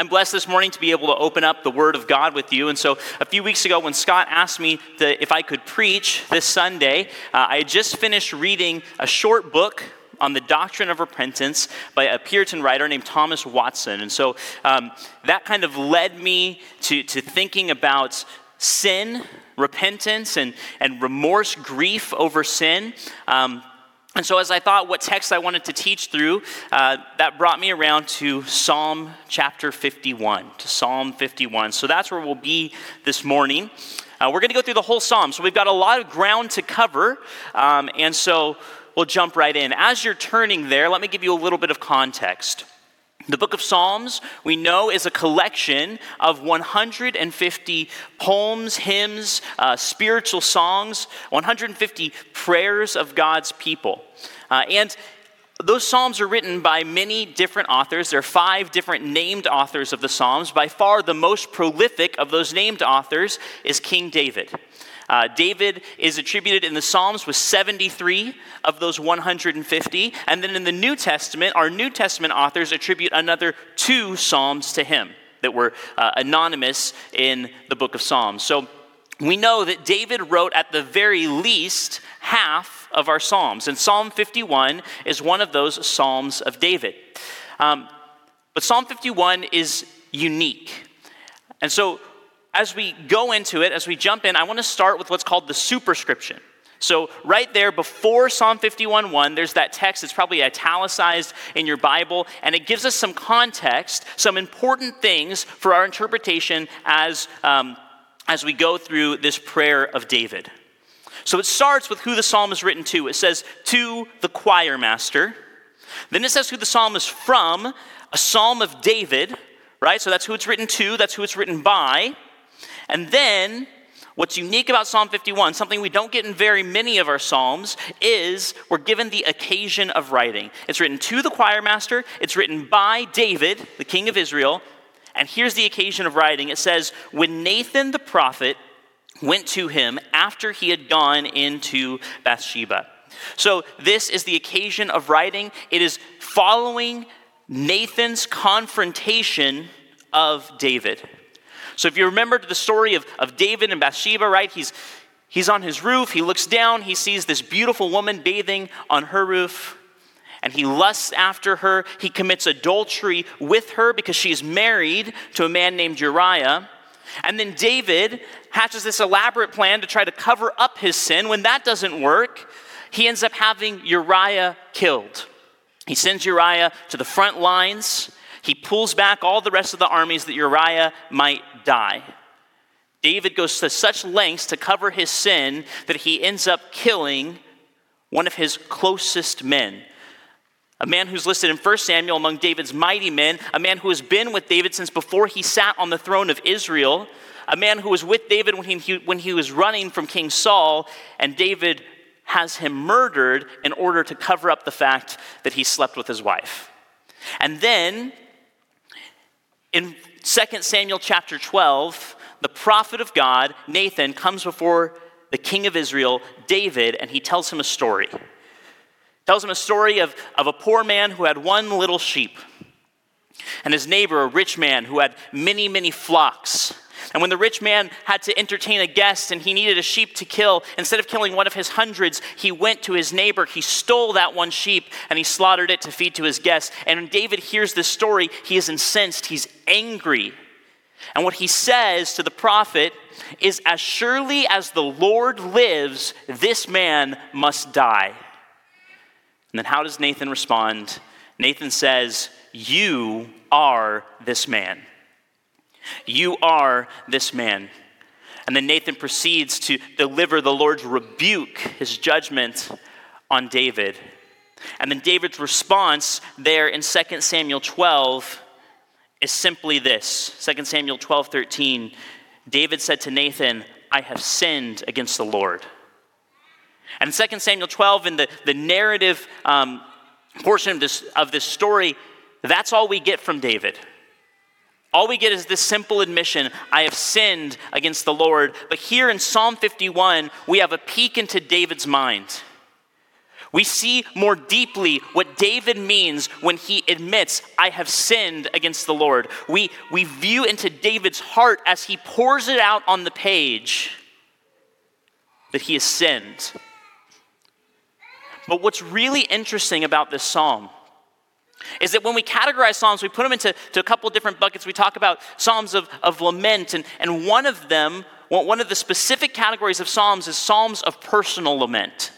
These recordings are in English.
I'm blessed this morning to be able to open up the Word of God with you. And so, a few weeks ago, when Scott asked me to, if I could preach this Sunday, uh, I had just finished reading a short book on the doctrine of repentance by a Puritan writer named Thomas Watson. And so, um, that kind of led me to, to thinking about sin, repentance, and, and remorse, grief over sin. Um, and so, as I thought what text I wanted to teach through, uh, that brought me around to Psalm chapter 51, to Psalm 51. So that's where we'll be this morning. Uh, we're going to go through the whole Psalm. So we've got a lot of ground to cover. Um, and so we'll jump right in. As you're turning there, let me give you a little bit of context. The book of Psalms, we know, is a collection of 150 poems, hymns, uh, spiritual songs, 150 prayers of God's people. Uh, and those Psalms are written by many different authors. There are five different named authors of the Psalms. By far, the most prolific of those named authors is King David. Uh, David is attributed in the Psalms with 73 of those 150. And then in the New Testament, our New Testament authors attribute another two Psalms to him that were uh, anonymous in the book of Psalms. So we know that David wrote at the very least half of our Psalms. And Psalm 51 is one of those Psalms of David. Um, but Psalm 51 is unique. And so as we go into it, as we jump in, I want to start with what's called the superscription. So, right there before Psalm 51:1, there's that text that's probably italicized in your Bible, and it gives us some context, some important things for our interpretation as, um, as we go through this prayer of David. So, it starts with who the psalm is written to. It says, To the choir master. Then it says who the psalm is from, a psalm of David, right? So, that's who it's written to, that's who it's written by. And then, what's unique about Psalm 51, something we don't get in very many of our Psalms, is we're given the occasion of writing. It's written to the choir master, it's written by David, the king of Israel. And here's the occasion of writing it says, When Nathan the prophet went to him after he had gone into Bathsheba. So, this is the occasion of writing. It is following Nathan's confrontation of David. So if you remember the story of, of David and Bathsheba, right? He's, he's on his roof, he looks down, he sees this beautiful woman bathing on her roof, and he lusts after her. He commits adultery with her because she is married to a man named Uriah. And then David hatches this elaborate plan to try to cover up his sin. When that doesn't work, he ends up having Uriah killed. He sends Uriah to the front lines. He pulls back all the rest of the armies that Uriah might die. David goes to such lengths to cover his sin that he ends up killing one of his closest men. A man who's listed in 1 Samuel among David's mighty men, a man who has been with David since before he sat on the throne of Israel, a man who was with David when he, when he was running from King Saul, and David has him murdered in order to cover up the fact that he slept with his wife. And then in 2 Samuel chapter 12, the prophet of God, Nathan, comes before the king of Israel, David, and he tells him a story. Tells him a story of, of a poor man who had one little sheep, and his neighbor, a rich man who had many, many flocks. And when the rich man had to entertain a guest and he needed a sheep to kill, instead of killing one of his hundreds, he went to his neighbor. He stole that one sheep and he slaughtered it to feed to his guests. And when David hears this story, he is incensed, he's angry. And what he says to the prophet is As surely as the Lord lives, this man must die. And then how does Nathan respond? Nathan says, You are this man. You are this man. And then Nathan proceeds to deliver the Lord's rebuke, his judgment on David. And then David's response there in 2 Samuel 12 is simply this 2 Samuel 12 13. David said to Nathan, I have sinned against the Lord. And in 2 Samuel 12, in the, the narrative um, portion of this, of this story, that's all we get from David. All we get is this simple admission I have sinned against the Lord. But here in Psalm 51, we have a peek into David's mind. We see more deeply what David means when he admits, I have sinned against the Lord. We, we view into David's heart as he pours it out on the page that he has sinned. But what's really interesting about this psalm is that when we categorize psalms, we put them into a couple different buckets. We talk about psalms of, of lament, and, and one of them, one of the specific categories of psalms is psalms of personal lament.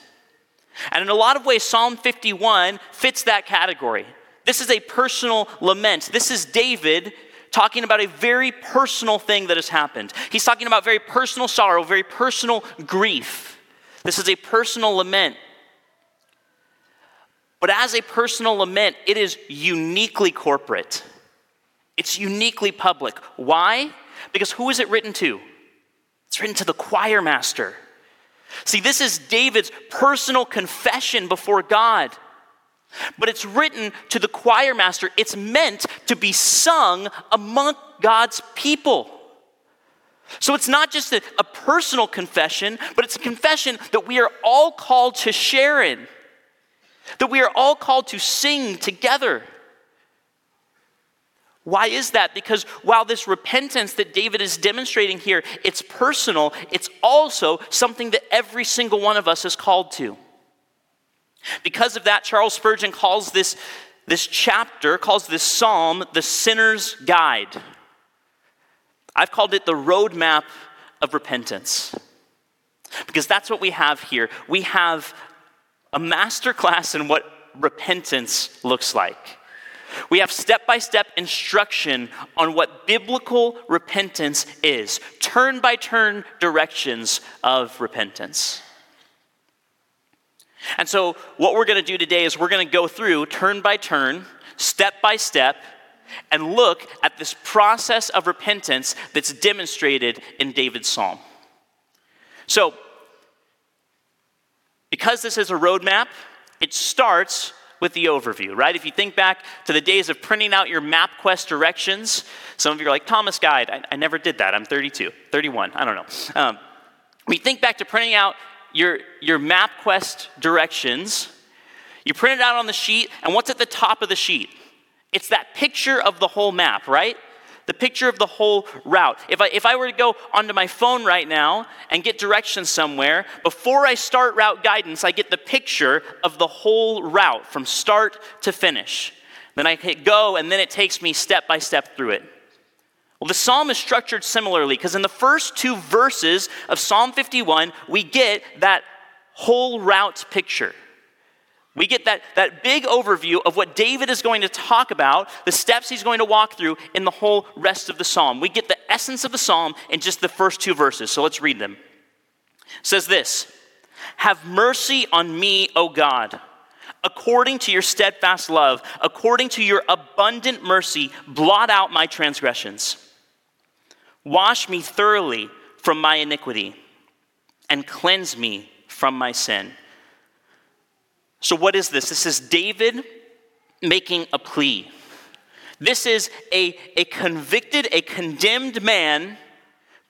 And in a lot of ways, Psalm 51 fits that category. This is a personal lament. This is David talking about a very personal thing that has happened. He's talking about very personal sorrow, very personal grief. This is a personal lament. But as a personal lament, it is uniquely corporate. It's uniquely public. Why? Because who is it written to? It's written to the choir master. See, this is David's personal confession before God. But it's written to the choir master. It's meant to be sung among God's people. So it's not just a, a, personal confession, but it's a confession that we are all called to share in, that we are all called to sing together. Why is that? Because while this repentance that David is demonstrating here, it's personal, it's also something that every single one of us is called to. Because of that, Charles Spurgeon calls this, this chapter, calls this psalm the sinner's guide. I've called it the roadmap of repentance. Because that's what we have here. We have a master class in what repentance looks like. We have step by step instruction on what biblical repentance is, turn by turn directions of repentance. And so, what we're going to do today is we're going to go through turn by turn, step by step, and look at this process of repentance that's demonstrated in David's psalm. So, because this is a roadmap, it starts with the overview, right? If you think back to the days of printing out your MapQuest directions, some of you are like, Thomas Guide, I, I never did that. I'm 32, 31, I don't know. Um, we think back to printing out your, your MapQuest directions. You print it out on the sheet, and what's at the top of the sheet? It's that picture of the whole map, right? The picture of the whole route. If I, if I were to go onto my phone right now and get directions somewhere, before I start route guidance, I get the picture of the whole route from start to finish. Then I hit go, and then it takes me step by step through it. Well, the psalm is structured similarly because in the first two verses of Psalm 51, we get that whole route picture. We get that, that big overview of what David is going to talk about, the steps he's going to walk through in the whole rest of the psalm. We get the essence of the psalm in just the first two verses. So let's read them. It says this Have mercy on me, O God, according to your steadfast love, according to your abundant mercy, blot out my transgressions. Wash me thoroughly from my iniquity and cleanse me from my sin. So, what is this? This is David making a plea. This is a, a convicted, a condemned man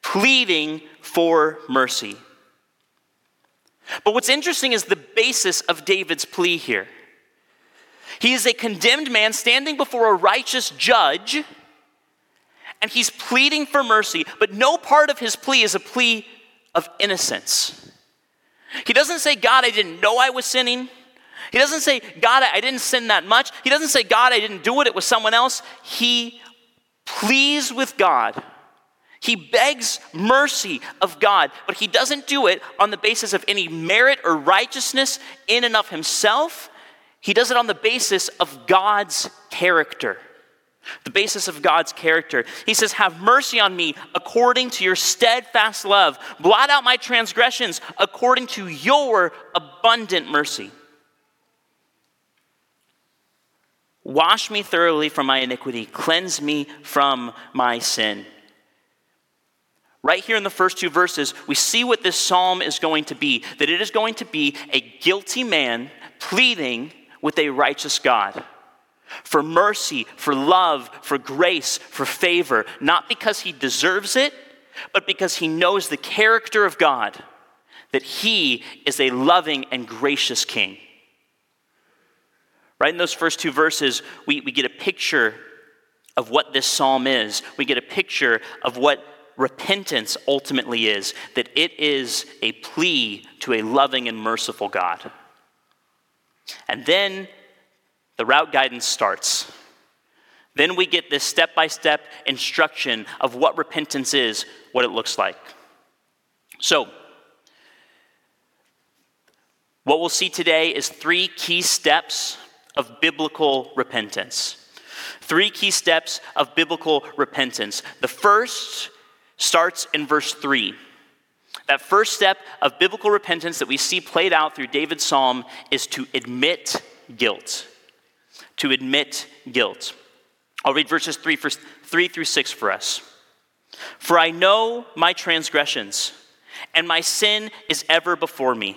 pleading for mercy. But what's interesting is the basis of David's plea here. He is a condemned man standing before a righteous judge, and he's pleading for mercy, but no part of his plea is a plea of innocence. He doesn't say, God, I didn't know I was sinning. He doesn't say, God, I didn't sin that much. He doesn't say, God, I didn't do it, it was someone else. He pleads with God. He begs mercy of God, but he doesn't do it on the basis of any merit or righteousness in and of himself. He does it on the basis of God's character. The basis of God's character. He says, Have mercy on me according to your steadfast love. Blot out my transgressions according to your abundant mercy. Wash me thoroughly from my iniquity, cleanse me from my sin. Right here in the first two verses, we see what this psalm is going to be that it is going to be a guilty man pleading with a righteous God for mercy, for love, for grace, for favor, not because he deserves it, but because he knows the character of God, that he is a loving and gracious king. Right in those first two verses, we, we get a picture of what this psalm is. We get a picture of what repentance ultimately is that it is a plea to a loving and merciful God. And then the route guidance starts. Then we get this step by step instruction of what repentance is, what it looks like. So, what we'll see today is three key steps of biblical repentance. Three key steps of biblical repentance. The first starts in verse 3. That first step of biblical repentance that we see played out through David's psalm is to admit guilt. To admit guilt. I'll read verses 3, 3 through 6 for us. For I know my transgressions, and my sin is ever before me.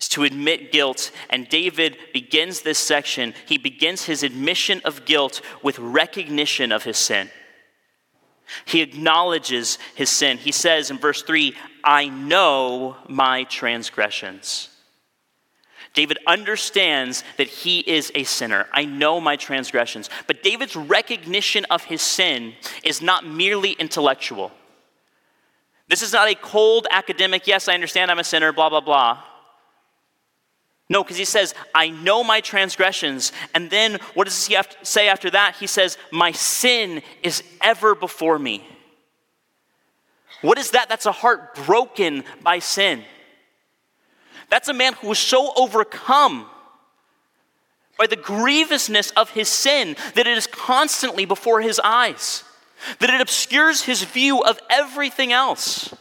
is to admit guilt. And David begins this section, he begins his admission of guilt with recognition of his sin. He acknowledges his sin. He says in verse 3, I know my transgressions. David understands that he is a sinner. I know my transgressions. But David's recognition of his sin is not merely intellectual. This is not a cold academic, yes, I understand I'm a sinner, blah, blah, blah. No, because he says, I know my transgressions. And then what does he say after that? He says, My sin is ever before me. What is that? That's a heart broken by sin. That's a man who was so overcome by the grievousness of his sin that it is constantly before his eyes, that it obscures his view of everything else.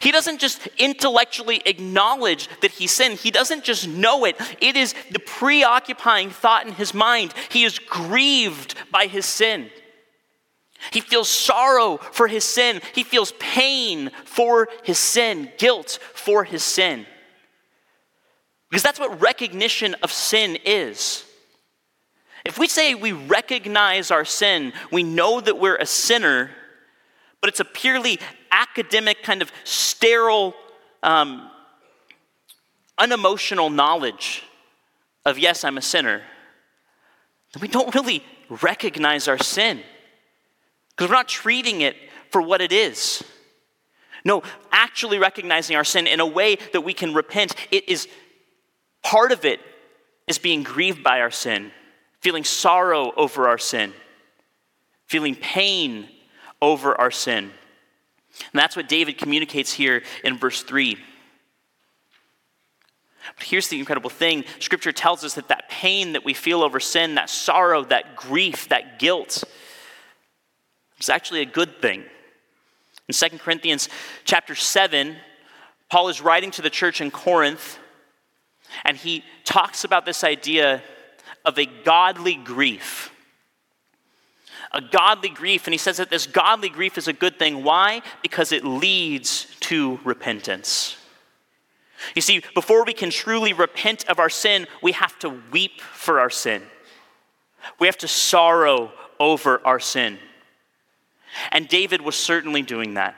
He doesn't just intellectually acknowledge that he sinned. He doesn't just know it. It is the preoccupying thought in his mind. He is grieved by his sin. He feels sorrow for his sin. He feels pain for his sin, guilt for his sin. Because that's what recognition of sin is. If we say we recognize our sin, we know that we're a sinner, but it's a purely academic, kind of sterile, um, unemotional knowledge of, yes, I'm a sinner, then we don't really recognize our sin because we're not treating it for what it is. No, actually recognizing our sin in a way that we can repent, it is part of it is being grieved by our sin, feeling sorrow over our sin, feeling pain over our sin. And that's what David communicates here in verse 3. But here's the incredible thing Scripture tells us that that pain that we feel over sin, that sorrow, that grief, that guilt, is actually a good thing. In 2 Corinthians chapter 7, Paul is writing to the church in Corinth, and he talks about this idea of a godly grief a godly grief. And he says that this godly grief is a good thing. Why? Because it leads to repentance. You see, before we can truly repent of our sin, we have to weep for our sin. We have to sorrow over our sin. And David was certainly doing that.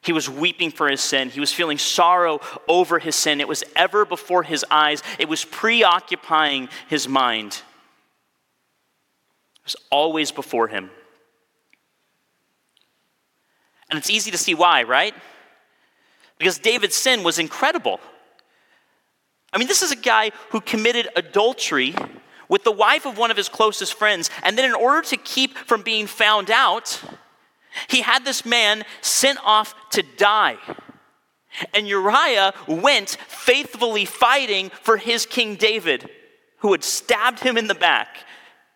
He was weeping for his sin. He was feeling sorrow over his sin. It was ever before his eyes, it was preoccupying his mind was always before him. And it's easy to see why, right? Because David's sin was incredible. I mean, this is a guy who committed adultery with the wife of one of his closest friends. And then, in order to keep from being found out, he had this man sent off to die. And Uriah went faithfully fighting for his King David, who had stabbed him in the back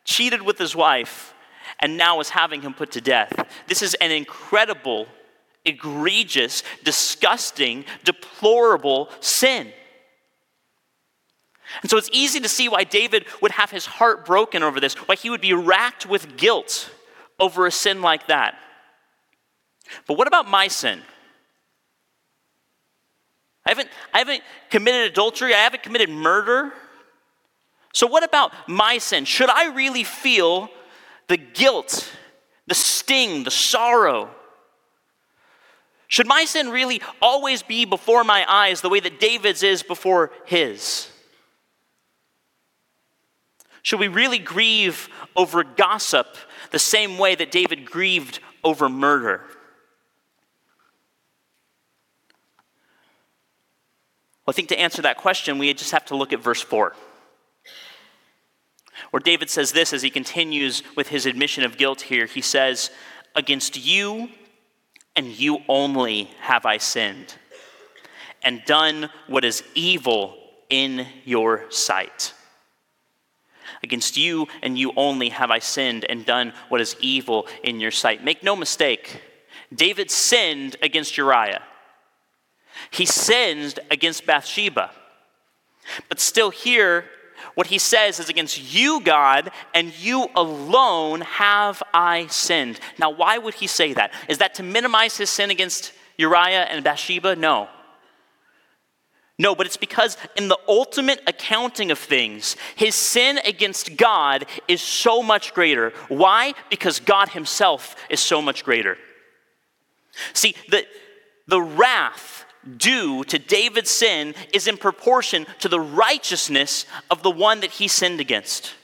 cheated with his wife, and now is having him put to death. This is an incredible, egregious, disgusting, deplorable sin. And so it's easy to see why David would have his heart broken over this, why he would be racked with guilt over a sin like that. But what about my sin? I haven't, I haven't committed adultery, I haven't committed murder. So, what about my sin? Should I really feel the guilt, the sting, the sorrow? Should my sin really always be before my eyes the way that David's is before his? Should we really grieve over gossip the same way that David grieved over murder? Well, I think to answer that question, we just have to look at verse 4, where David says this as he continues with his admission of guilt here. He says, Against you and you only have I sinned, and done what is evil in your sight. Against you and you only have I sinned and done what is evil in your sight. Make no mistake, David sinned against Uriah. He sinned against Bathsheba. But still, here, what he says is, Against you, God, and you alone have I sinned. Now, why would he say that? Is that to minimize his sin against Uriah and Bathsheba? No. No, but it's because in the ultimate accounting of things, his sin against God is so much greater. Why? Because God himself is so much greater. See, the, the wrath due to David's sin is in proportion to the righteousness of the one that he sinned against.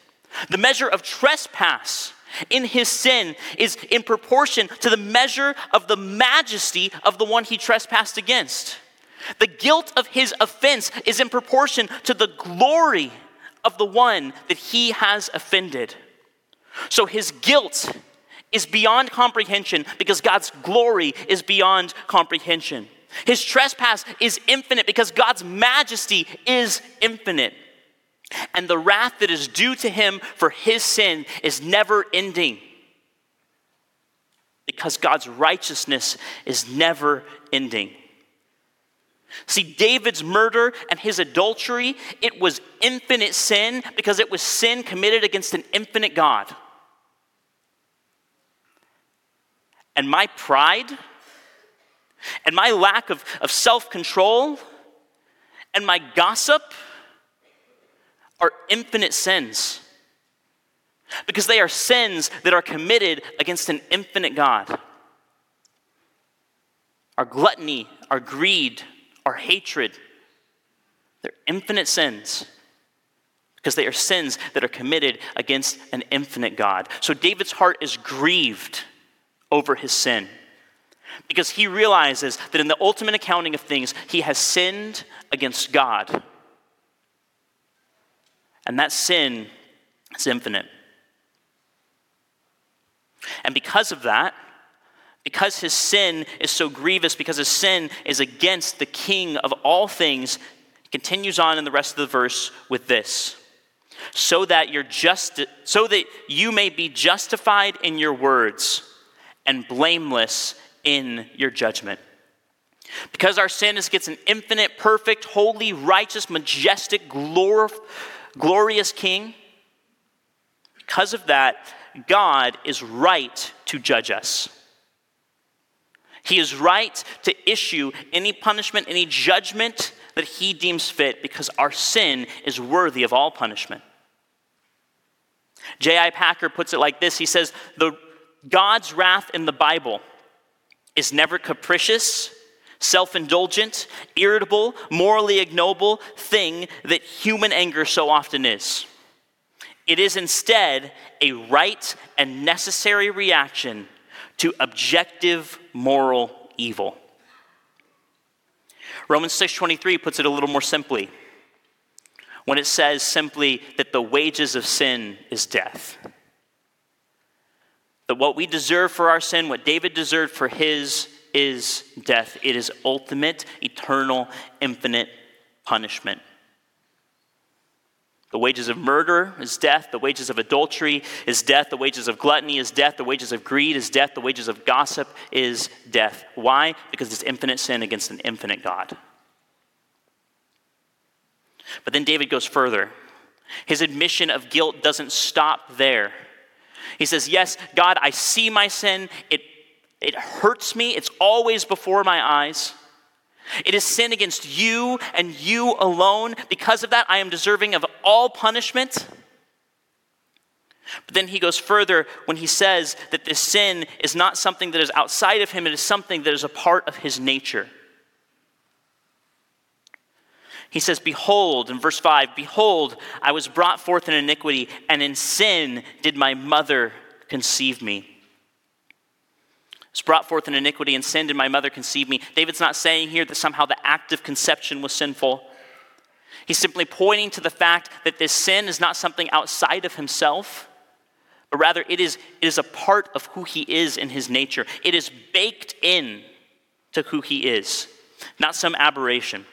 The measure of trespass in his sin is in proportion to the measure of the majesty of the one he trespassed against. The guilt of his offense is in proportion to the glory of the one that he has offended. So his guilt is beyond comprehension because God's glory is beyond comprehension. His trespass is infinite because God's majesty is infinite. And the wrath that is due to him for his sin is never ending because God's righteousness is never ending. See, David's murder and his adultery, it was infinite sin because it was sin committed against an infinite God. And my pride, and my lack of, of self control and my gossip are infinite sins. Because they are sins that are committed against an infinite God. Our gluttony, our greed, our hatred, they're infinite sins because they are sins that are committed against an infinite God. So David's heart is grieved over his sin because he realizes that in the ultimate accounting of things, he has sinned against God. And that sin is infinite. And because of that, because his sin is so grievous, because his sin is against the king of all things, continues on in the rest of the verse with this. So that you're just so that you may be justified in your words and blameless in your judgment. Because our sin is gets an infinite, perfect, holy, righteous, majestic, glor- glorious King, because of that, God is right to judge us. He is right to issue any punishment, any judgment that he deems fit because our sin is worthy of all punishment. J.I. Packer puts it like this He says, the, God's wrath in the Bible is never capricious, self indulgent, irritable, morally ignoble thing that human anger so often is. It is instead a right and necessary reaction to objective moral evil. Romans 6:23 puts it a little more simply when it says simply that the wages of sin is death. That what we deserve for our sin, what David deserved for his, is death. It is ultimate, eternal, infinite punishment. The wages of murder is death. The wages of adultery is death. The wages of gluttony is death. The wages of greed is death. The wages of gossip is death. Why? Because it's infinite sin against an infinite God. But then David goes further. His admission of guilt doesn't stop there. He says, Yes, God, I see my sin. It, it hurts me. It's always before my eyes. It is sin against you and you alone. Because of that, I am deserving of all punishment. But then he goes further when he says that this sin is not something that is outside of him, it is something that is a part of his nature. He says, Behold, in verse 5, Behold, I was brought forth in iniquity, and in sin did my mother conceive me. I was brought forth in iniquity, and sin did my mother conceive me. David's not saying here that somehow the act of conception was sinful. He's simply pointing to the fact that this sin is not something outside of himself, but rather it is, it is a part of who he is in his nature. It is baked in to who he is, not some aberration.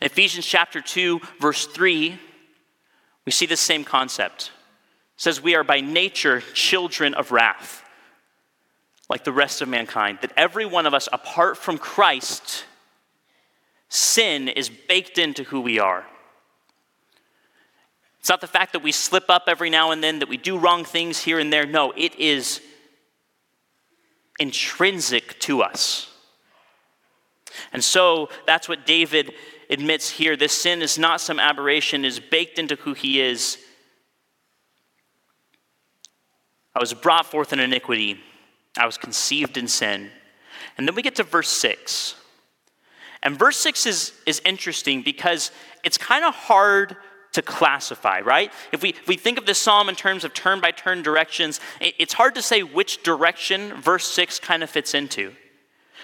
In Ephesians chapter 2, verse 3, we see the same concept. It says, We are by nature children of wrath, like the rest of mankind. That every one of us, apart from Christ, sin is baked into who we are. It's not the fact that we slip up every now and then, that we do wrong things here and there. No, it is intrinsic to us. And so that's what David admits here. This sin is not some aberration, is baked into who he is. I was brought forth in iniquity. I was conceived in sin. And then we get to verse 6. And verse 6 is, is interesting because it's kind of hard to classify, right? If we, if we think of this psalm in terms of turn by turn directions, it, it's hard to say which direction verse 6 kind of fits into.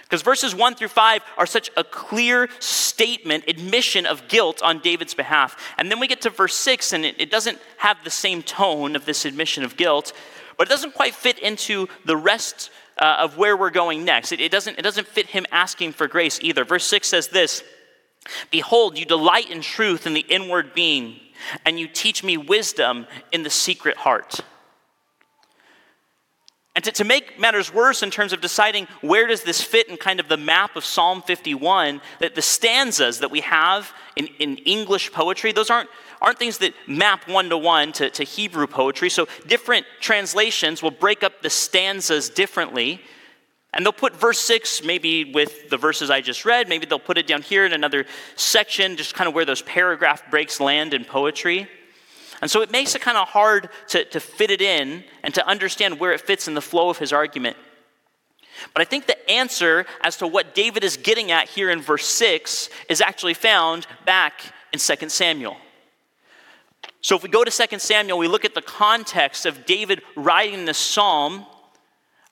Because verses 1 through 5 are such a clear statement, admission of guilt on David's behalf. And then we get to verse 6, and it, it doesn't have the same tone of this admission of guilt, but it doesn't quite fit into the rest uh, of where we're going next. It, it, doesn't, it doesn't fit him asking for grace either. Verse 6 says this Behold, you delight in truth in the inward being, and you teach me wisdom in the secret heart. And to, to make matters worse in terms of deciding where does this fit in kind of the map of Psalm 51, that the stanzas that we have in, in English poetry, those aren't, aren't things that map one to one to Hebrew poetry. So different translations will break up the stanzas differently. And they'll put verse 6 maybe with the verses I just read. Maybe they'll put it down here in another section, just kind of where those paragraph breaks land in poetry. And so it makes it kind of hard to, to fit it in and to understand where it fits in the flow of his argument. But I think the answer as to what David is getting at here in verse 6 is actually found back in 2 Samuel. So if we go to 2 Samuel, we look at the context of David writing this psalm.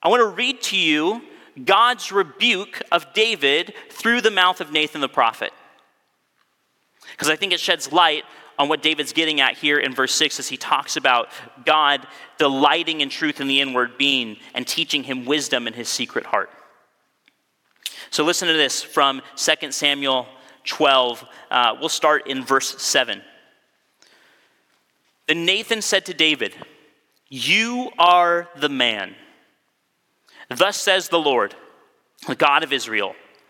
I want to read to you God's rebuke of David through the mouth of Nathan the prophet. Because I think it sheds light on what David's getting at here in verse 6 as he talks about God delighting in truth in the inward being and teaching him wisdom in his secret heart. So listen to this from 2 Samuel 12. Uh, we'll start in verse 7. Then Nathan said to David, You are the man. Thus says the Lord, the God of Israel.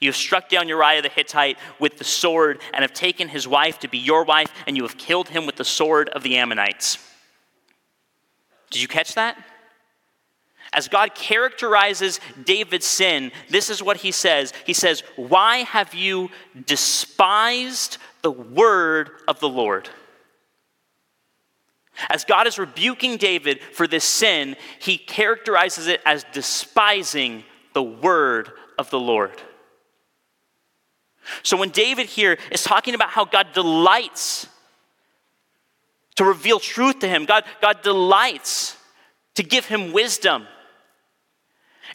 You have struck down Uriah the Hittite with the sword and have taken his wife to be your wife, and you have killed him with the sword of the Ammonites. Did you catch that? As God characterizes David's sin, this is what he says. He says, Why have you despised the word of the Lord? As God is rebuking David for this sin, he characterizes it as despising the word of the Lord. So when David here is talking about how God delights to reveal truth to him, God, God delights to give him wisdom.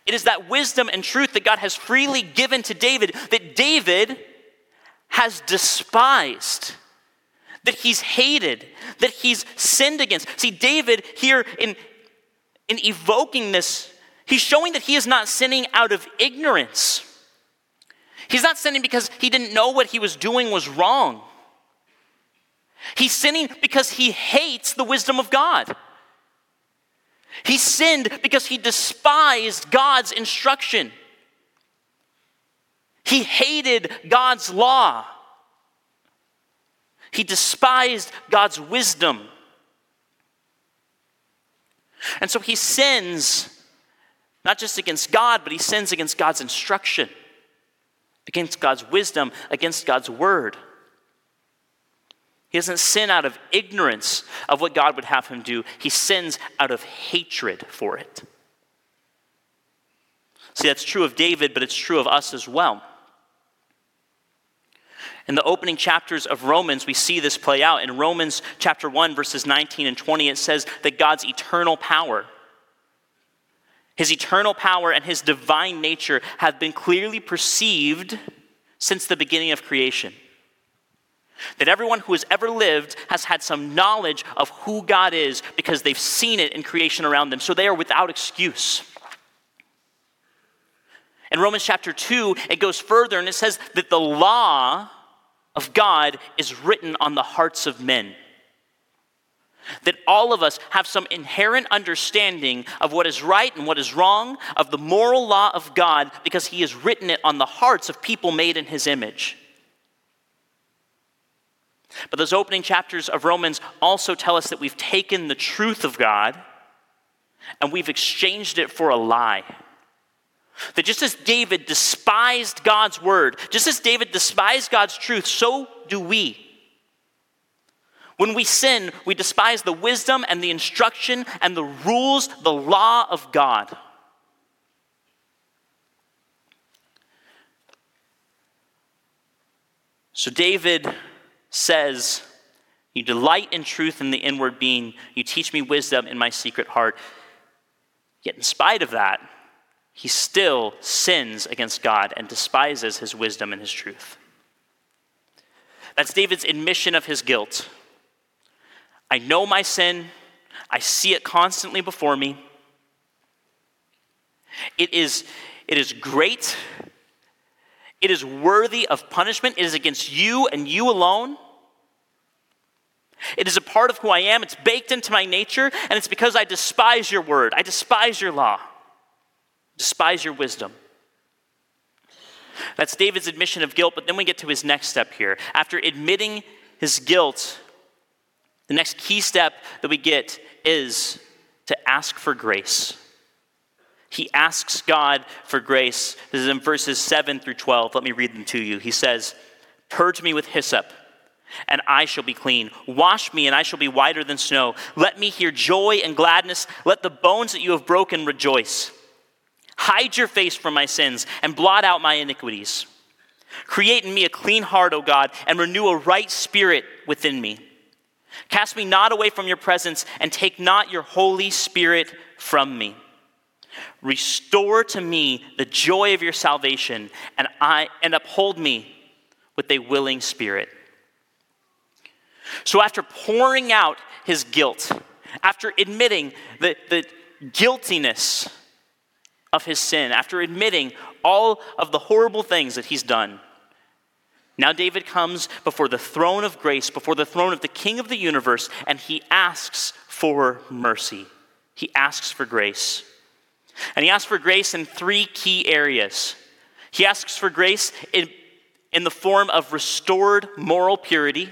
It is that wisdom and truth that God has freely given to David that David has despised, that he's hated, that he's sinned against. See, David here in, in evoking this, he's showing that he is not sinning out of ignorance He's not sinning because he didn't know what he was doing was wrong. He's sinning because he hates the wisdom of God. He sinned because he despised God's instruction. He hated God's law. He despised God's wisdom. And so he sins not just against God, but he sins against God's instruction, against God's wisdom, against God's word. He doesn't sin out of ignorance of what God would have him do, he sins out of hatred for it. See, that's true of David, but it's true of us as well. In the opening chapters of Romans, we see this play out. In Romans chapter 1, verses 19 and 20, it says that God's eternal power, his eternal power and his divine nature have been clearly perceived since the beginning of creation. That everyone who has ever lived has had some knowledge of who God is because they've seen it in creation around them. So they are without excuse. In Romans chapter 2, it goes further and it says that the law of God is written on the hearts of men. That all of us have some inherent understanding of what is right and what is wrong, of the moral law of God, because He has written it on the hearts of people made in His image. But those opening chapters of Romans also tell us that we've taken the truth of God and we've exchanged it for a lie. That just as David despised God's word, just as David despised God's truth, so do we. When we sin, we despise the wisdom and the instruction and the rules, the law of God. So David says, You delight in truth in the inward being, you teach me wisdom in my secret heart. Yet, in spite of that, he still sins against God and despises his wisdom and his truth. That's David's admission of his guilt. I know my sin, I see it constantly before me. It is, it is great, it is worthy of punishment, it is against you and you alone. It is a part of who I am. It's baked into my nature, and it's because I despise your word. I despise your law, despise your wisdom. That's David's admission of guilt, but then we get to his next step here. After admitting his guilt, the next key step that we get is to ask for grace. He asks God for grace. This is in verses 7 through 12. Let me read them to you. He says, Purge me with hyssop and I shall be clean. Wash me, and I shall be whiter than snow. Let me hear joy and gladness. Let the bones that you have broken rejoice. Hide your face from my sins and blot out my iniquities. Create in me a clean heart, O God, and renew a right spirit within me. Cast me not away from your presence, and take not your Holy Spirit from me. Restore to me the joy of your salvation, and, I, and uphold me with a willing spirit. So, after pouring out his guilt, after admitting the, the guiltiness of his sin, after admitting all of the horrible things that he's done, now David comes before the throne of grace, before the throne of the King of the universe, and he asks for mercy. He asks for grace. And he asks for grace in three key areas. He asks for grace in, in the form of restored moral purity.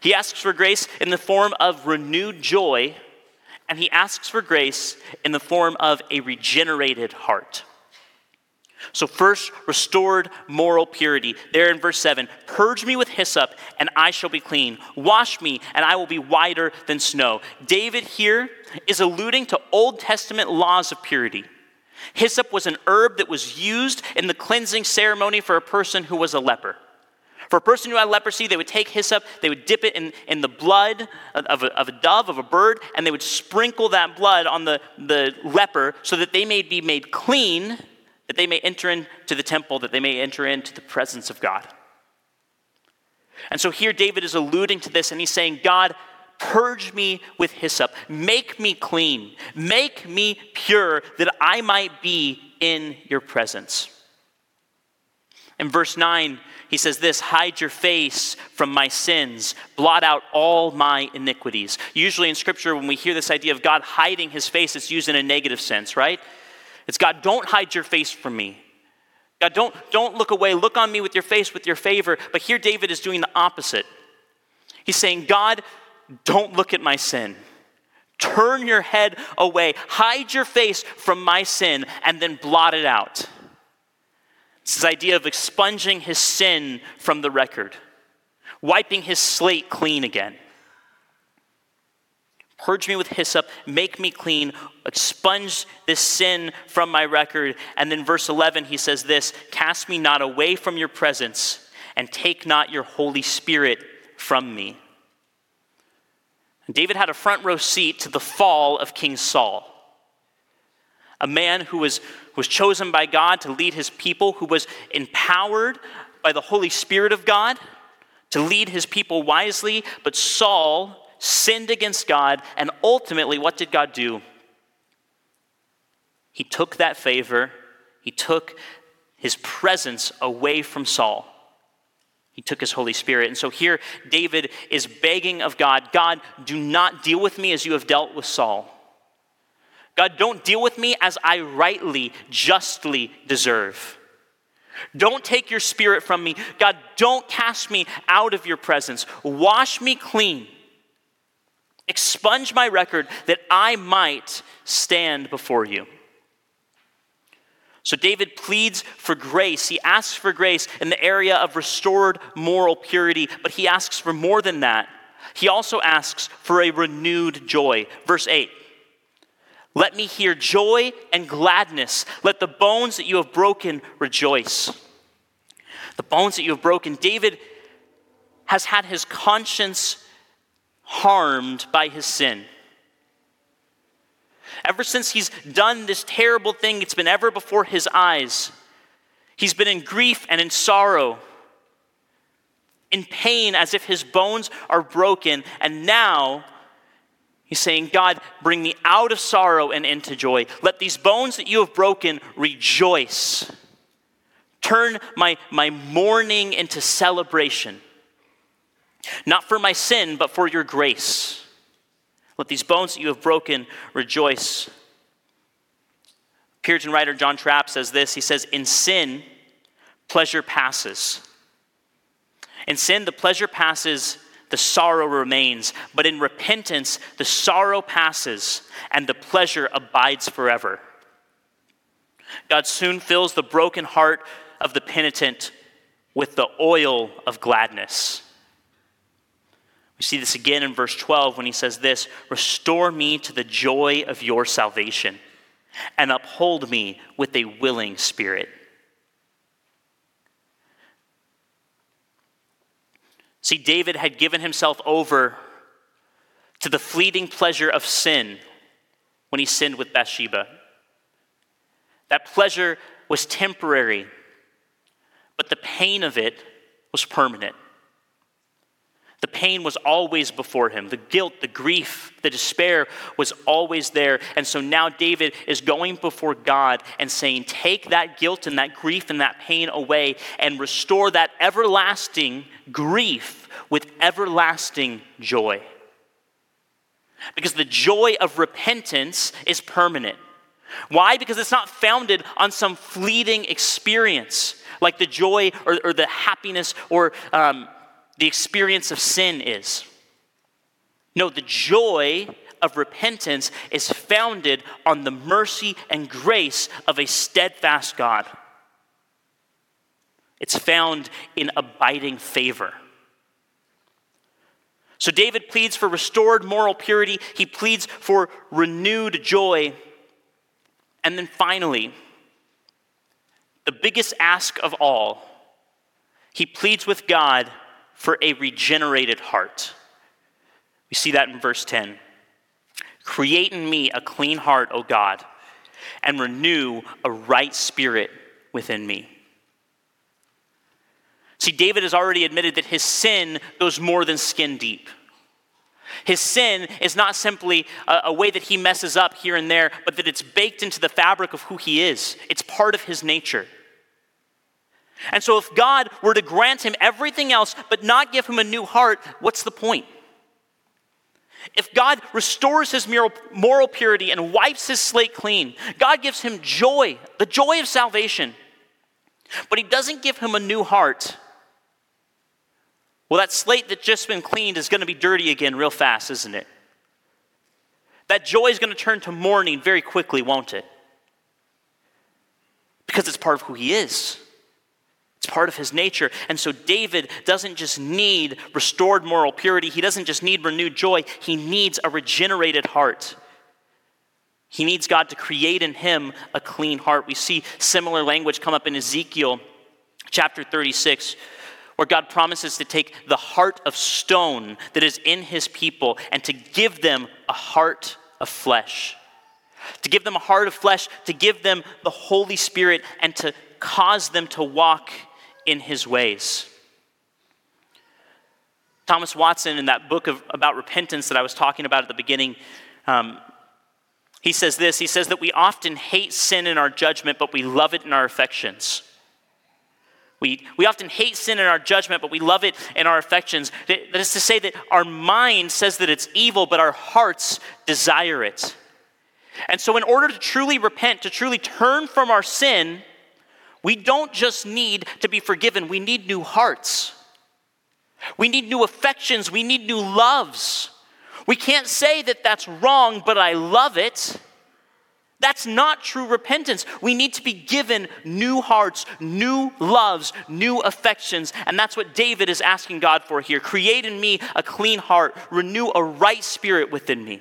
He asks for grace in the form of renewed joy, and he asks for grace in the form of a regenerated heart. So, first, restored moral purity. There in verse 7 Purge me with hyssop, and I shall be clean. Wash me, and I will be whiter than snow. David here is alluding to Old Testament laws of purity. Hyssop was an herb that was used in the cleansing ceremony for a person who was a leper. For a person who had leprosy, they would take hyssop, they would dip it in, in the blood of a, of a dove, of a bird, and they would sprinkle that blood on the, the leper so that they may be made clean, that they may enter into the temple, that they may enter into the presence of God. And so here David is alluding to this, and he's saying, God, purge me with hyssop, make me clean, make me pure, that I might be in your presence. In verse 9, he says this Hide your face from my sins, blot out all my iniquities. Usually in Scripture, when we hear this idea of God hiding his face, it's used in a negative sense, right? It's God, don't hide your face from me. God, don't, don't look away. Look on me with your face, with your favor. But here David is doing the opposite. He's saying, God, don't look at my sin. Turn your head away. Hide your face from my sin and then blot it out. It's this idea of expunging his sin from the record, wiping his slate clean again. Purge me with hyssop, make me clean, expunge this sin from my record. And then, verse 11, he says this Cast me not away from your presence, and take not your Holy Spirit from me. David had a front row seat to the fall of King Saul a man who was, was chosen by God to lead his people, who was empowered by the Holy Spirit of God to lead his people wisely. But Saul sinned against God, and ultimately, what did God do? He took that favor, he took his presence away from Saul. He took his Holy Spirit. And so here, David is begging of God God, do not deal with me as you have dealt with Saul. God, don't deal with me as I rightly, justly deserve. Don't take your spirit from me. God, don't cast me out of your presence. Wash me clean. Expunge my record that I might stand before you. So David pleads for grace. He asks for grace in the area of restored moral purity, but he asks for more than that. He also asks for a renewed joy. Verse 8 let me hear joy and gladness. Let the bones that you have broken rejoice. The bones that you have broken. David has had his conscience harmed by his sin. Ever since he's done this terrible thing, it's been ever before his eyes. He's been in grief and in sorrow, in pain, as if his bones are broken. And now He's saying, God, bring me out of sorrow and into joy. Let these bones that you have broken rejoice. Turn my, my mourning into celebration. Not for my sin, but for your grace. Let these bones that you have broken rejoice. Puritan writer John Trapp says this He says, In sin, pleasure passes. In sin, the pleasure passes the sorrow remains. But in repentance, the sorrow passes and the pleasure abides forever. God soon fills the broken heart of the penitent with the oil of gladness. We see this again in verse 12 when he says this Restore me to the joy of your salvation and uphold me with a willing spirit. See, David had given himself over to the fleeting pleasure of sin when he sinned with Bathsheba. That pleasure was temporary, but the pain of it was permanent. The pain was always before him. The guilt, the grief, the despair was always there. And so now David is going before God and saying, Take that guilt and that grief and that pain away and restore that everlasting grief with everlasting joy. Because the joy of repentance is permanent. Why? Because it's not founded on some fleeting experience like the joy or, or the happiness or um, the experience of sin is. No, the joy of repentance is founded on the mercy and grace of a steadfast God. It's found in abiding favor. So David pleads for restored moral purity, he pleads for renewed joy. And then finally, the biggest ask of all, he pleads with God for a regenerated heart. We see that in verse 10. Create in me a clean heart, O God, and renew a right spirit within me. See, David has already admitted that his sin goes more than skin deep. His sin is not simply a, a, way that he messes up here and there, but that it's baked into the fabric of who he is. It's part of his nature. And so, if God were to grant him everything else but not give him a new heart, what's the point? If God restores his moral purity and wipes his slate clean, God gives him joy, the joy of salvation, but he doesn't give him a new heart. Well, that slate that's just been cleaned is going to be dirty again real fast, isn't it? That joy is going to turn to mourning very quickly, won't it? Because it's part of who he is. It's part of his nature. And so David doesn't just need restored moral purity, he doesn't just need renewed joy, he needs a regenerated heart. He needs God to create in him a clean heart. We see similar language come up in Ezekiel chapter 36, where God promises to take the heart of stone that is in his people and to give them a heart of flesh. To give them a heart of flesh, to give them the Holy Spirit, and to cause them to walk in his ways. Thomas Watson, in that book of, about repentance that I was talking about at the beginning, um, he says this He says that we often hate sin in our judgment, but we love it in our affections. We, we often hate sin in our judgment, but we love it in our affections. That is to say, that our mind says that it's evil, but our hearts desire it. And so, in order to truly repent, to truly turn from our sin, we don't just need to be forgiven, we need new hearts. We need new affections, we need new loves. We can't say that that's wrong, but I love it. That's not true repentance. We need to be given new hearts, new loves, new affections. And that's what David is asking God for here. Create in me a clean heart, renew a right spirit within me.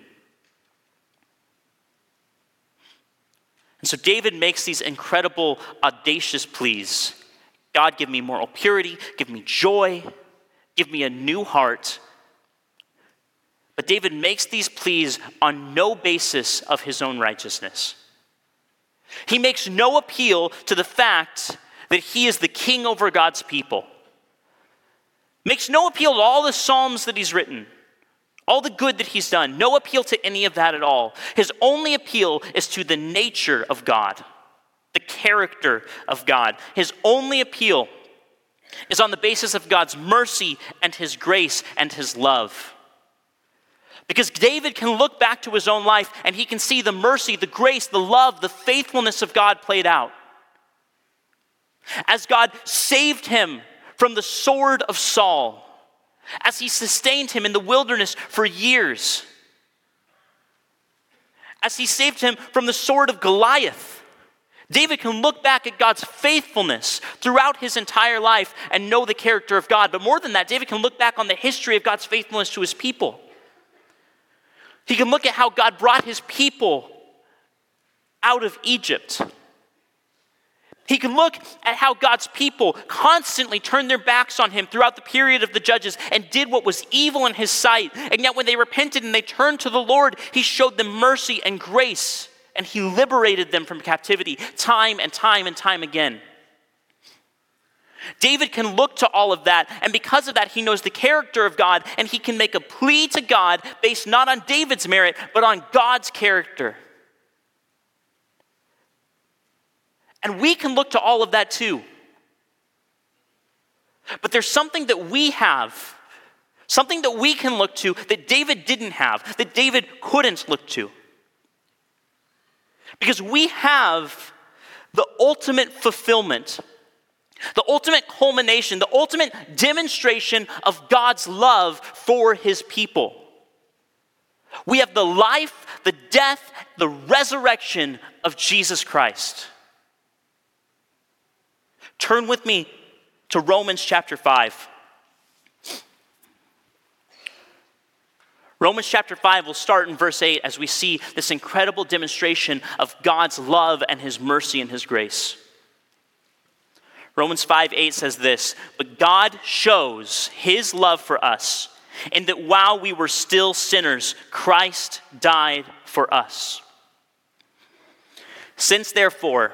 And so David makes these incredible, audacious pleas God, give me moral purity, give me joy, give me a new heart. But David makes these pleas on no basis of his own righteousness. He makes no appeal to the fact that he is the king over God's people. Makes no appeal to all the psalms that he's written all the good that he's done, no appeal to any of that at all. His only appeal is to the nature of God, the character of God. His only appeal is on the basis of God's mercy and his grace and his love. Because David can look back to his own life and he can see the mercy, the grace, the love, the faithfulness of God played out. As God saved him from the sword of Saul as he sustained him in the wilderness for years, as he saved him from the sword of Goliath. David can look back at God's faithfulness throughout his entire life and know the character of God. But more than that, David can look back on the history of God's faithfulness to his people. He can look at how God brought his people out of Egypt he can look at how God's people constantly turned their backs on him throughout the period of the judges and did what was evil in his sight. And yet, when they repented and they turned to the Lord, he showed them mercy and grace, and he liberated them from captivity time and time and time again. David can look to all of that, and because of that, he knows the character of God, and he can make a plea to God based not on David's merit, but on God's character. And we can look to all of that too. But there's something that we have, something that we can look to that David didn't have, that David couldn't look to. Because we have the ultimate fulfillment, the ultimate culmination, the ultimate demonstration of God's love for his people. We have the life, the death, the resurrection of Jesus Christ. Turn with me to Romans chapter 5. Romans chapter 5 will start in verse 8 as we see this incredible demonstration of God's love and his mercy and his grace. Romans 5 8 says this But God shows his love for us, in that while we were still sinners, Christ died for us. Since therefore,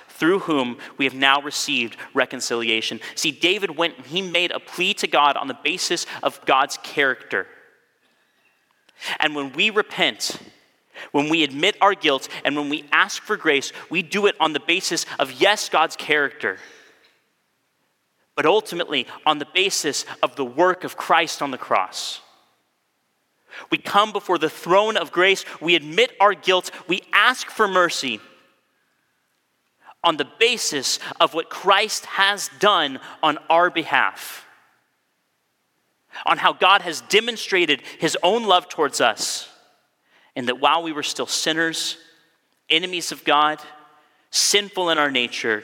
through whom we have now received reconciliation. See, David went and he made a plea to God on the basis of God's character. And when we repent, when we admit our guilt and when we ask for grace, we do it on the basis of, yes, God's character, but ultimately on the basis of the work of Christ on the cross. We come before the throne of grace, we admit our guilt, we ask for mercy on the basis of what Christ has done on our behalf, on how God has demonstrated his own love towards us and that while we were still sinners, enemies of God, sinful in our nature,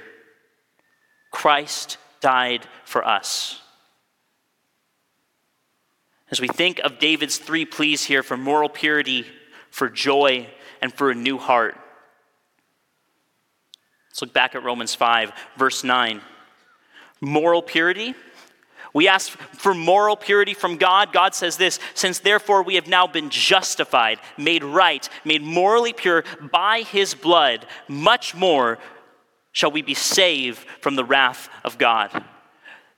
Christ died for us. As we think of David's three pleas here for moral purity, for joy, and for a new heart, let's look back at Romans 5, verse 9. Moral purity we ask for moral purity from God. God says this Since therefore we have now been justified, made right, made morally pure by his blood, much more shall we be saved from the wrath of God.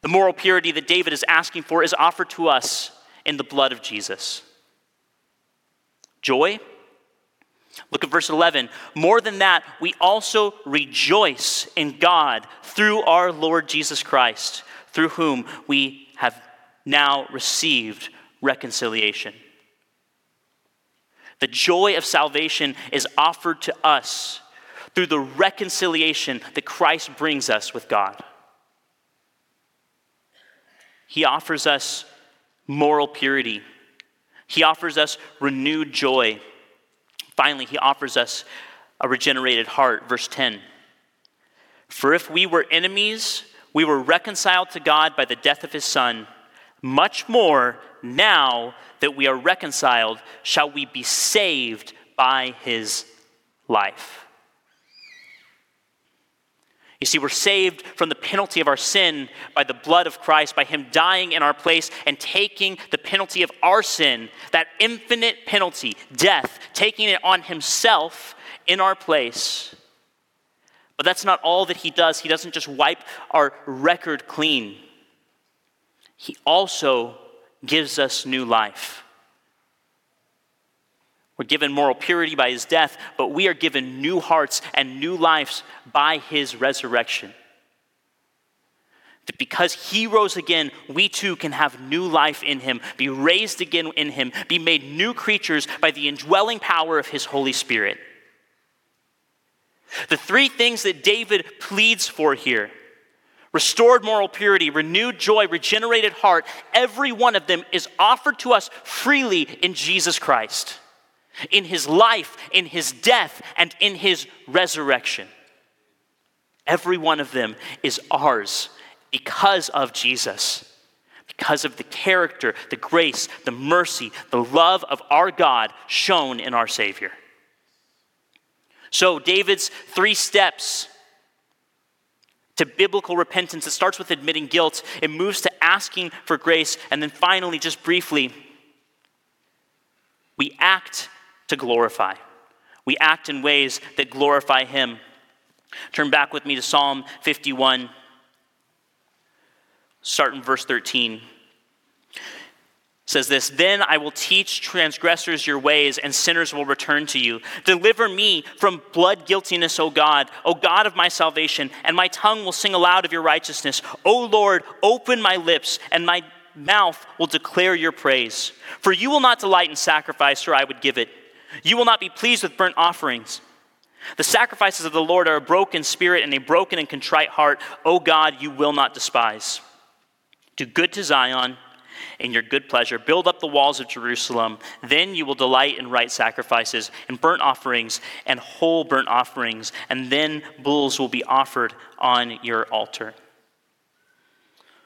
The moral purity that David is asking for is offered to us in the blood of Jesus. Joy. Look at verse 11. More than that, we also rejoice in God through our Lord Jesus Christ through whom we have now received reconciliation. The joy of salvation is offered to us through the reconciliation that Christ brings us with God. He offers us moral purity. He offers us renewed joy. Finally, he offers us a regenerated heart. Verse 10 For if we were enemies, we were reconciled to God by the death of his Son. Much more, now that we are reconciled, shall we be saved by his life. You see, we're saved from the penalty of our sin by the blood of Christ, by Him dying in our place and taking the penalty of our sin, that infinite penalty, death, taking it on Himself in our place. But that's not all that he does. He doesn't just wipe our record clean, he also gives us new life. We're given moral purity by his death, but we are given new hearts and new lives by his resurrection. That because he rose again, we too can have new life in him, be raised again in him, be made new creatures by the indwelling power of his Holy Spirit. The three things that David pleads for here restored moral purity, renewed joy, regenerated heart every one of them is offered to us freely in Jesus Christ, in his life, in his death, and in his resurrection. Every one of them is ours because of Jesus because of the character, the grace, the mercy, the love of our God shown in our Savior. So, David's three steps to biblical repentance it starts with admitting guilt, it moves to asking for grace, and then finally, just briefly, we act to glorify. We act in ways that glorify Him. Turn back with me to Psalm 51, start in verse 13 says this Then I will teach transgressors your ways, and sinners will return to you. Deliver me from blood guiltiness, O God, O God of my salvation, and my tongue will sing aloud of your righteousness. O Lord, open my lips, and my mouth will declare your praise. For you will not delight in sacrifice, or I would give it. You will not be pleased with burnt offerings. The sacrifices of the Lord are a broken spirit and a broken and contrite heart. O God, you will not despise. Do good to Zion in your good pleasure. Build up the walls of Jerusalem. Then you will delight in right sacrifices and burnt offerings and whole burnt offerings. And then bulls will be offered on your altar.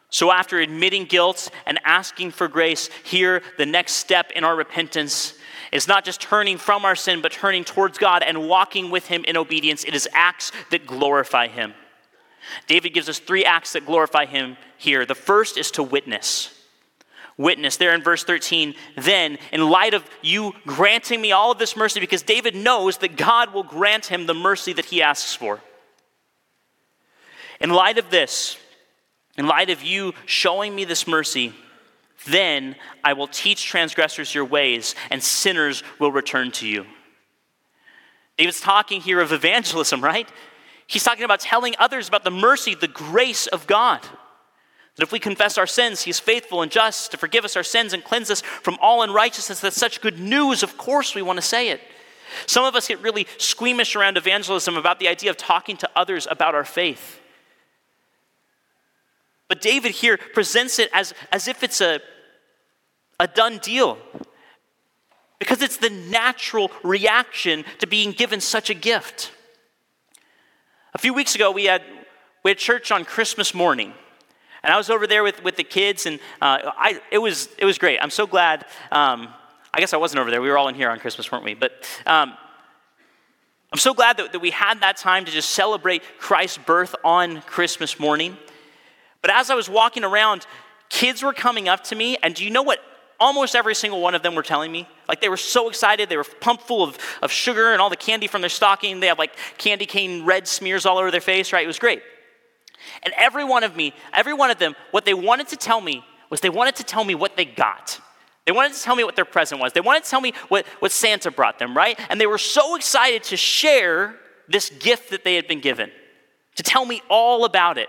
So, after admitting guilt and asking for grace, here the next step in our repentance is not just turning from our sin, but turning towards God and walking with Him in obedience. It is acts that glorify Him. David gives us three acts that glorify Him here. The first is to witness. Witness, there in verse 13, then, in light of you granting me all of this mercy, because David knows that God will grant him the mercy that he asks for. In light of this, in light of you showing me this mercy, then I will teach transgressors your ways, and sinners will return to you. David's talking here of evangelism, right? He's talking about telling others about the mercy, the grace of God. That if we confess our sins, He's faithful and just to forgive us our sins and cleanse us from all unrighteousness. That's such good news. Of course, we want to say it. Some of us get really squeamish around evangelism about the idea of talking to others about our faith. But David here presents it as, as if it's a, a done deal. Because it's the natural reaction to being given such a gift. A few weeks ago, we had, we had church on Christmas morning. And I was over there with, with the kids, and uh, I, it, was, it was great. I'm so glad. Um, I guess I wasn't over there. We were all in here on Christmas, weren't we? But um, I'm so glad that, that we had that time to just celebrate Christ's birth on Christmas morning. But as I was walking around, kids were coming up to me, and do you know what almost every single one of them were telling me? Like they were so excited. They were pumped full of, of sugar and all the candy from their stocking. They had like candy cane red smears all over their face, right? It was great. And every one of me, every one of them, what they wanted to tell me was they wanted to tell me what they got. They wanted to tell me what their present was. They wanted to tell me what, what Santa brought them, right? And they were so excited to share this gift that they had been given, to tell me all about it.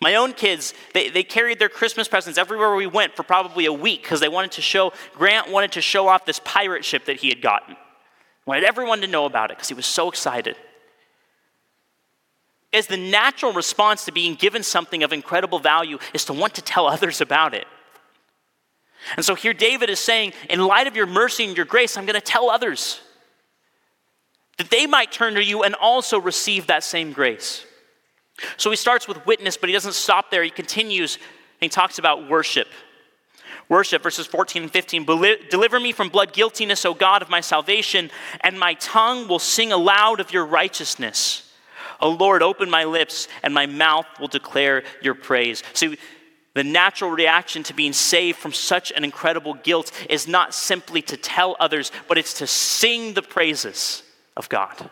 My own kids, they, they carried their Christmas presents everywhere we went for probably a week because they wanted to show, Grant wanted to show off this pirate ship that he had gotten. Wanted everyone to know about it because he was so excited. As the natural response to being given something of incredible value is to want to tell others about it. And so here David is saying, in light of your mercy and your grace, I'm going to tell others that they might turn to you and also receive that same grace. So he starts with witness, but he doesn't stop there. He continues and he talks about worship. Worship, verses 14 and 15. Deliver me from blood guiltiness, O God of my salvation, and my tongue will sing aloud of your righteousness. O Lord, open my lips, and my mouth will declare your praise. See, the natural reaction to being saved from such an incredible guilt is not simply to tell others, but it's to sing the praises of God.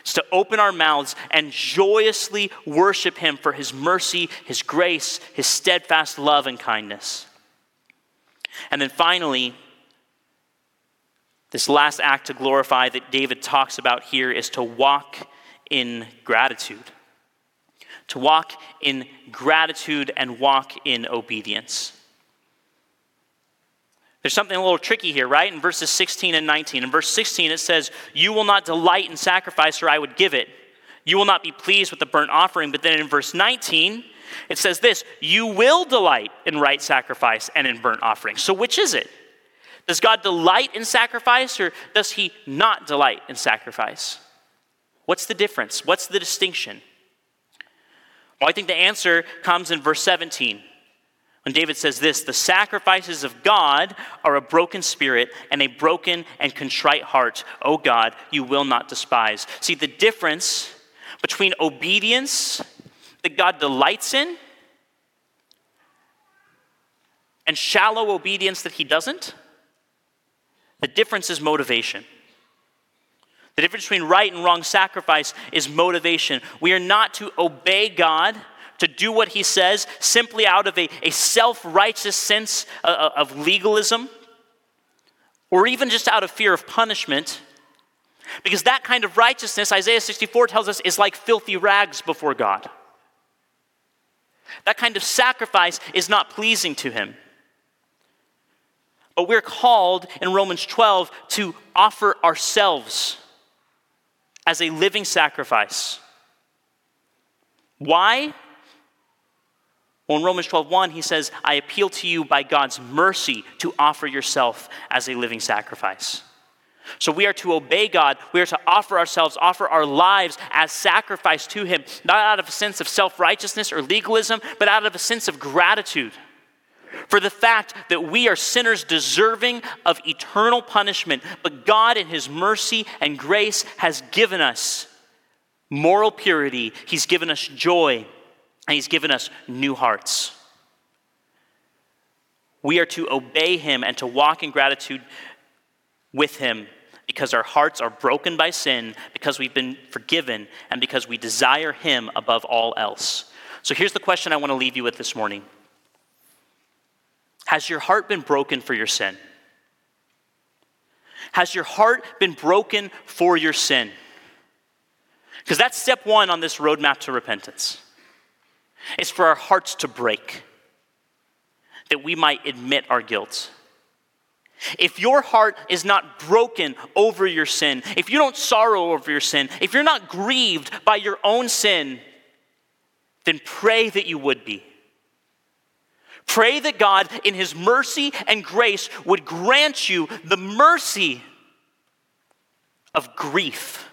It's to open our mouths and joyously worship Him for His mercy, His grace, His steadfast love and kindness. And then finally, this last act to glorify that David talks about here is to walk in gratitude. To walk in gratitude and walk in obedience. There's something a little tricky here, right? In verses 16 and 19. In verse 16, it says, You will not delight in sacrifice, or I would give it. You will not be pleased with the burnt offering. But then in verse 19, it says this You will delight in right sacrifice and in burnt offering. So which is it? Does God delight in sacrifice, or does he not delight in sacrifice? What's the difference? What's the distinction? Well, I think the answer comes in verse 17 when David says this the sacrifices of God are a broken spirit and a broken and contrite heart. O God, you will not despise. See, the difference between obedience that God delights in and shallow obedience that he doesn't, the difference is motivation. The difference between right and wrong sacrifice is motivation. We are not to obey God to do what he says simply out of a, a self righteous sense of, uh, uh, of legalism or even just out of fear of punishment. Because that kind of righteousness, Isaiah 64 tells us, is like filthy rags before God. That kind of sacrifice is not pleasing to him. But we're called in Romans 12 to offer ourselves as a living sacrifice. Why? Well, in Romans 12:1, he says, I appeal to you by God's mercy to offer yourself as a living sacrifice. So we are to obey God. We are to offer ourselves, offer our lives as sacrifice to Him, not out of a sense of self righteousness or legalism, but out of a sense of gratitude for the fact that we are sinners deserving of eternal punishment, but God, in His mercy and grace, has given us moral purity, He's given us joy, and He's given us new hearts. We are to obey Him and to walk in gratitude with Him because our hearts are broken by sin, because we've been forgiven, and because we desire Him above all else. So here's the question I want to leave you with this morning Has your heart been broken for your sin? Has your heart been broken for your sin? Because that's step one on this roadmap to repentance. It's for our hearts to break, that we might admit our guilt. If your heart is not broken over your sin, if you don't sorrow over your sin, if you're not grieved by your own sin, then pray that you would be. Pray that God, in His mercy and grace, would grant you the mercy of grief,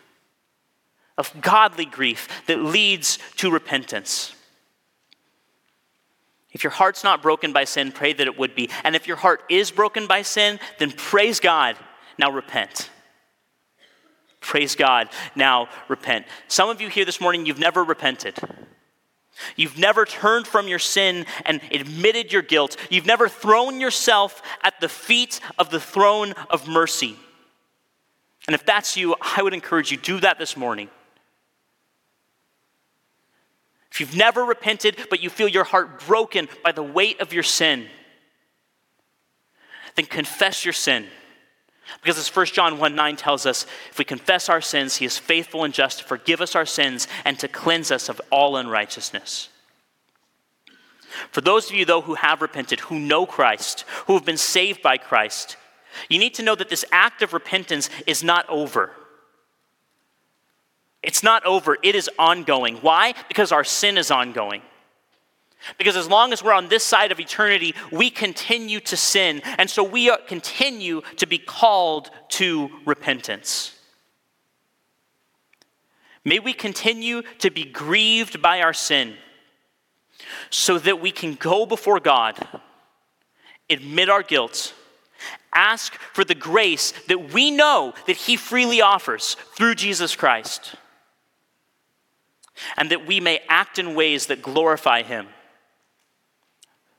of godly grief that leads to repentance. If your heart's not broken by sin, pray that it would be. And if your heart is broken by sin, then praise God. Now repent. Praise God. Now repent. Some of you here this morning, you've never repented. You've never turned from your sin and admitted your guilt. You've never thrown yourself at the feet of the throne of mercy. And if that's you, I would encourage you do that this morning. If you've never repented, but you feel your heart broken by the weight of your sin, then confess your sin. Because as 1 John 1 9 tells us, if we confess our sins, he is faithful and just to forgive us our sins and to cleanse us of all unrighteousness. For those of you, though, who have repented, who know Christ, who have been saved by Christ, you need to know that this act of repentance is not over. It's not over, it is ongoing. Why? Because our sin is ongoing. Because as long as we're on this side of eternity, we continue to sin. And so we continue to be called to repentance. May we continue to be grieved by our sin so that we can go before God, admit our guilt, ask for the grace that we know that He freely offers through Jesus Christ and that we may act in ways that glorify Him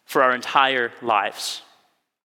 for our entire lives.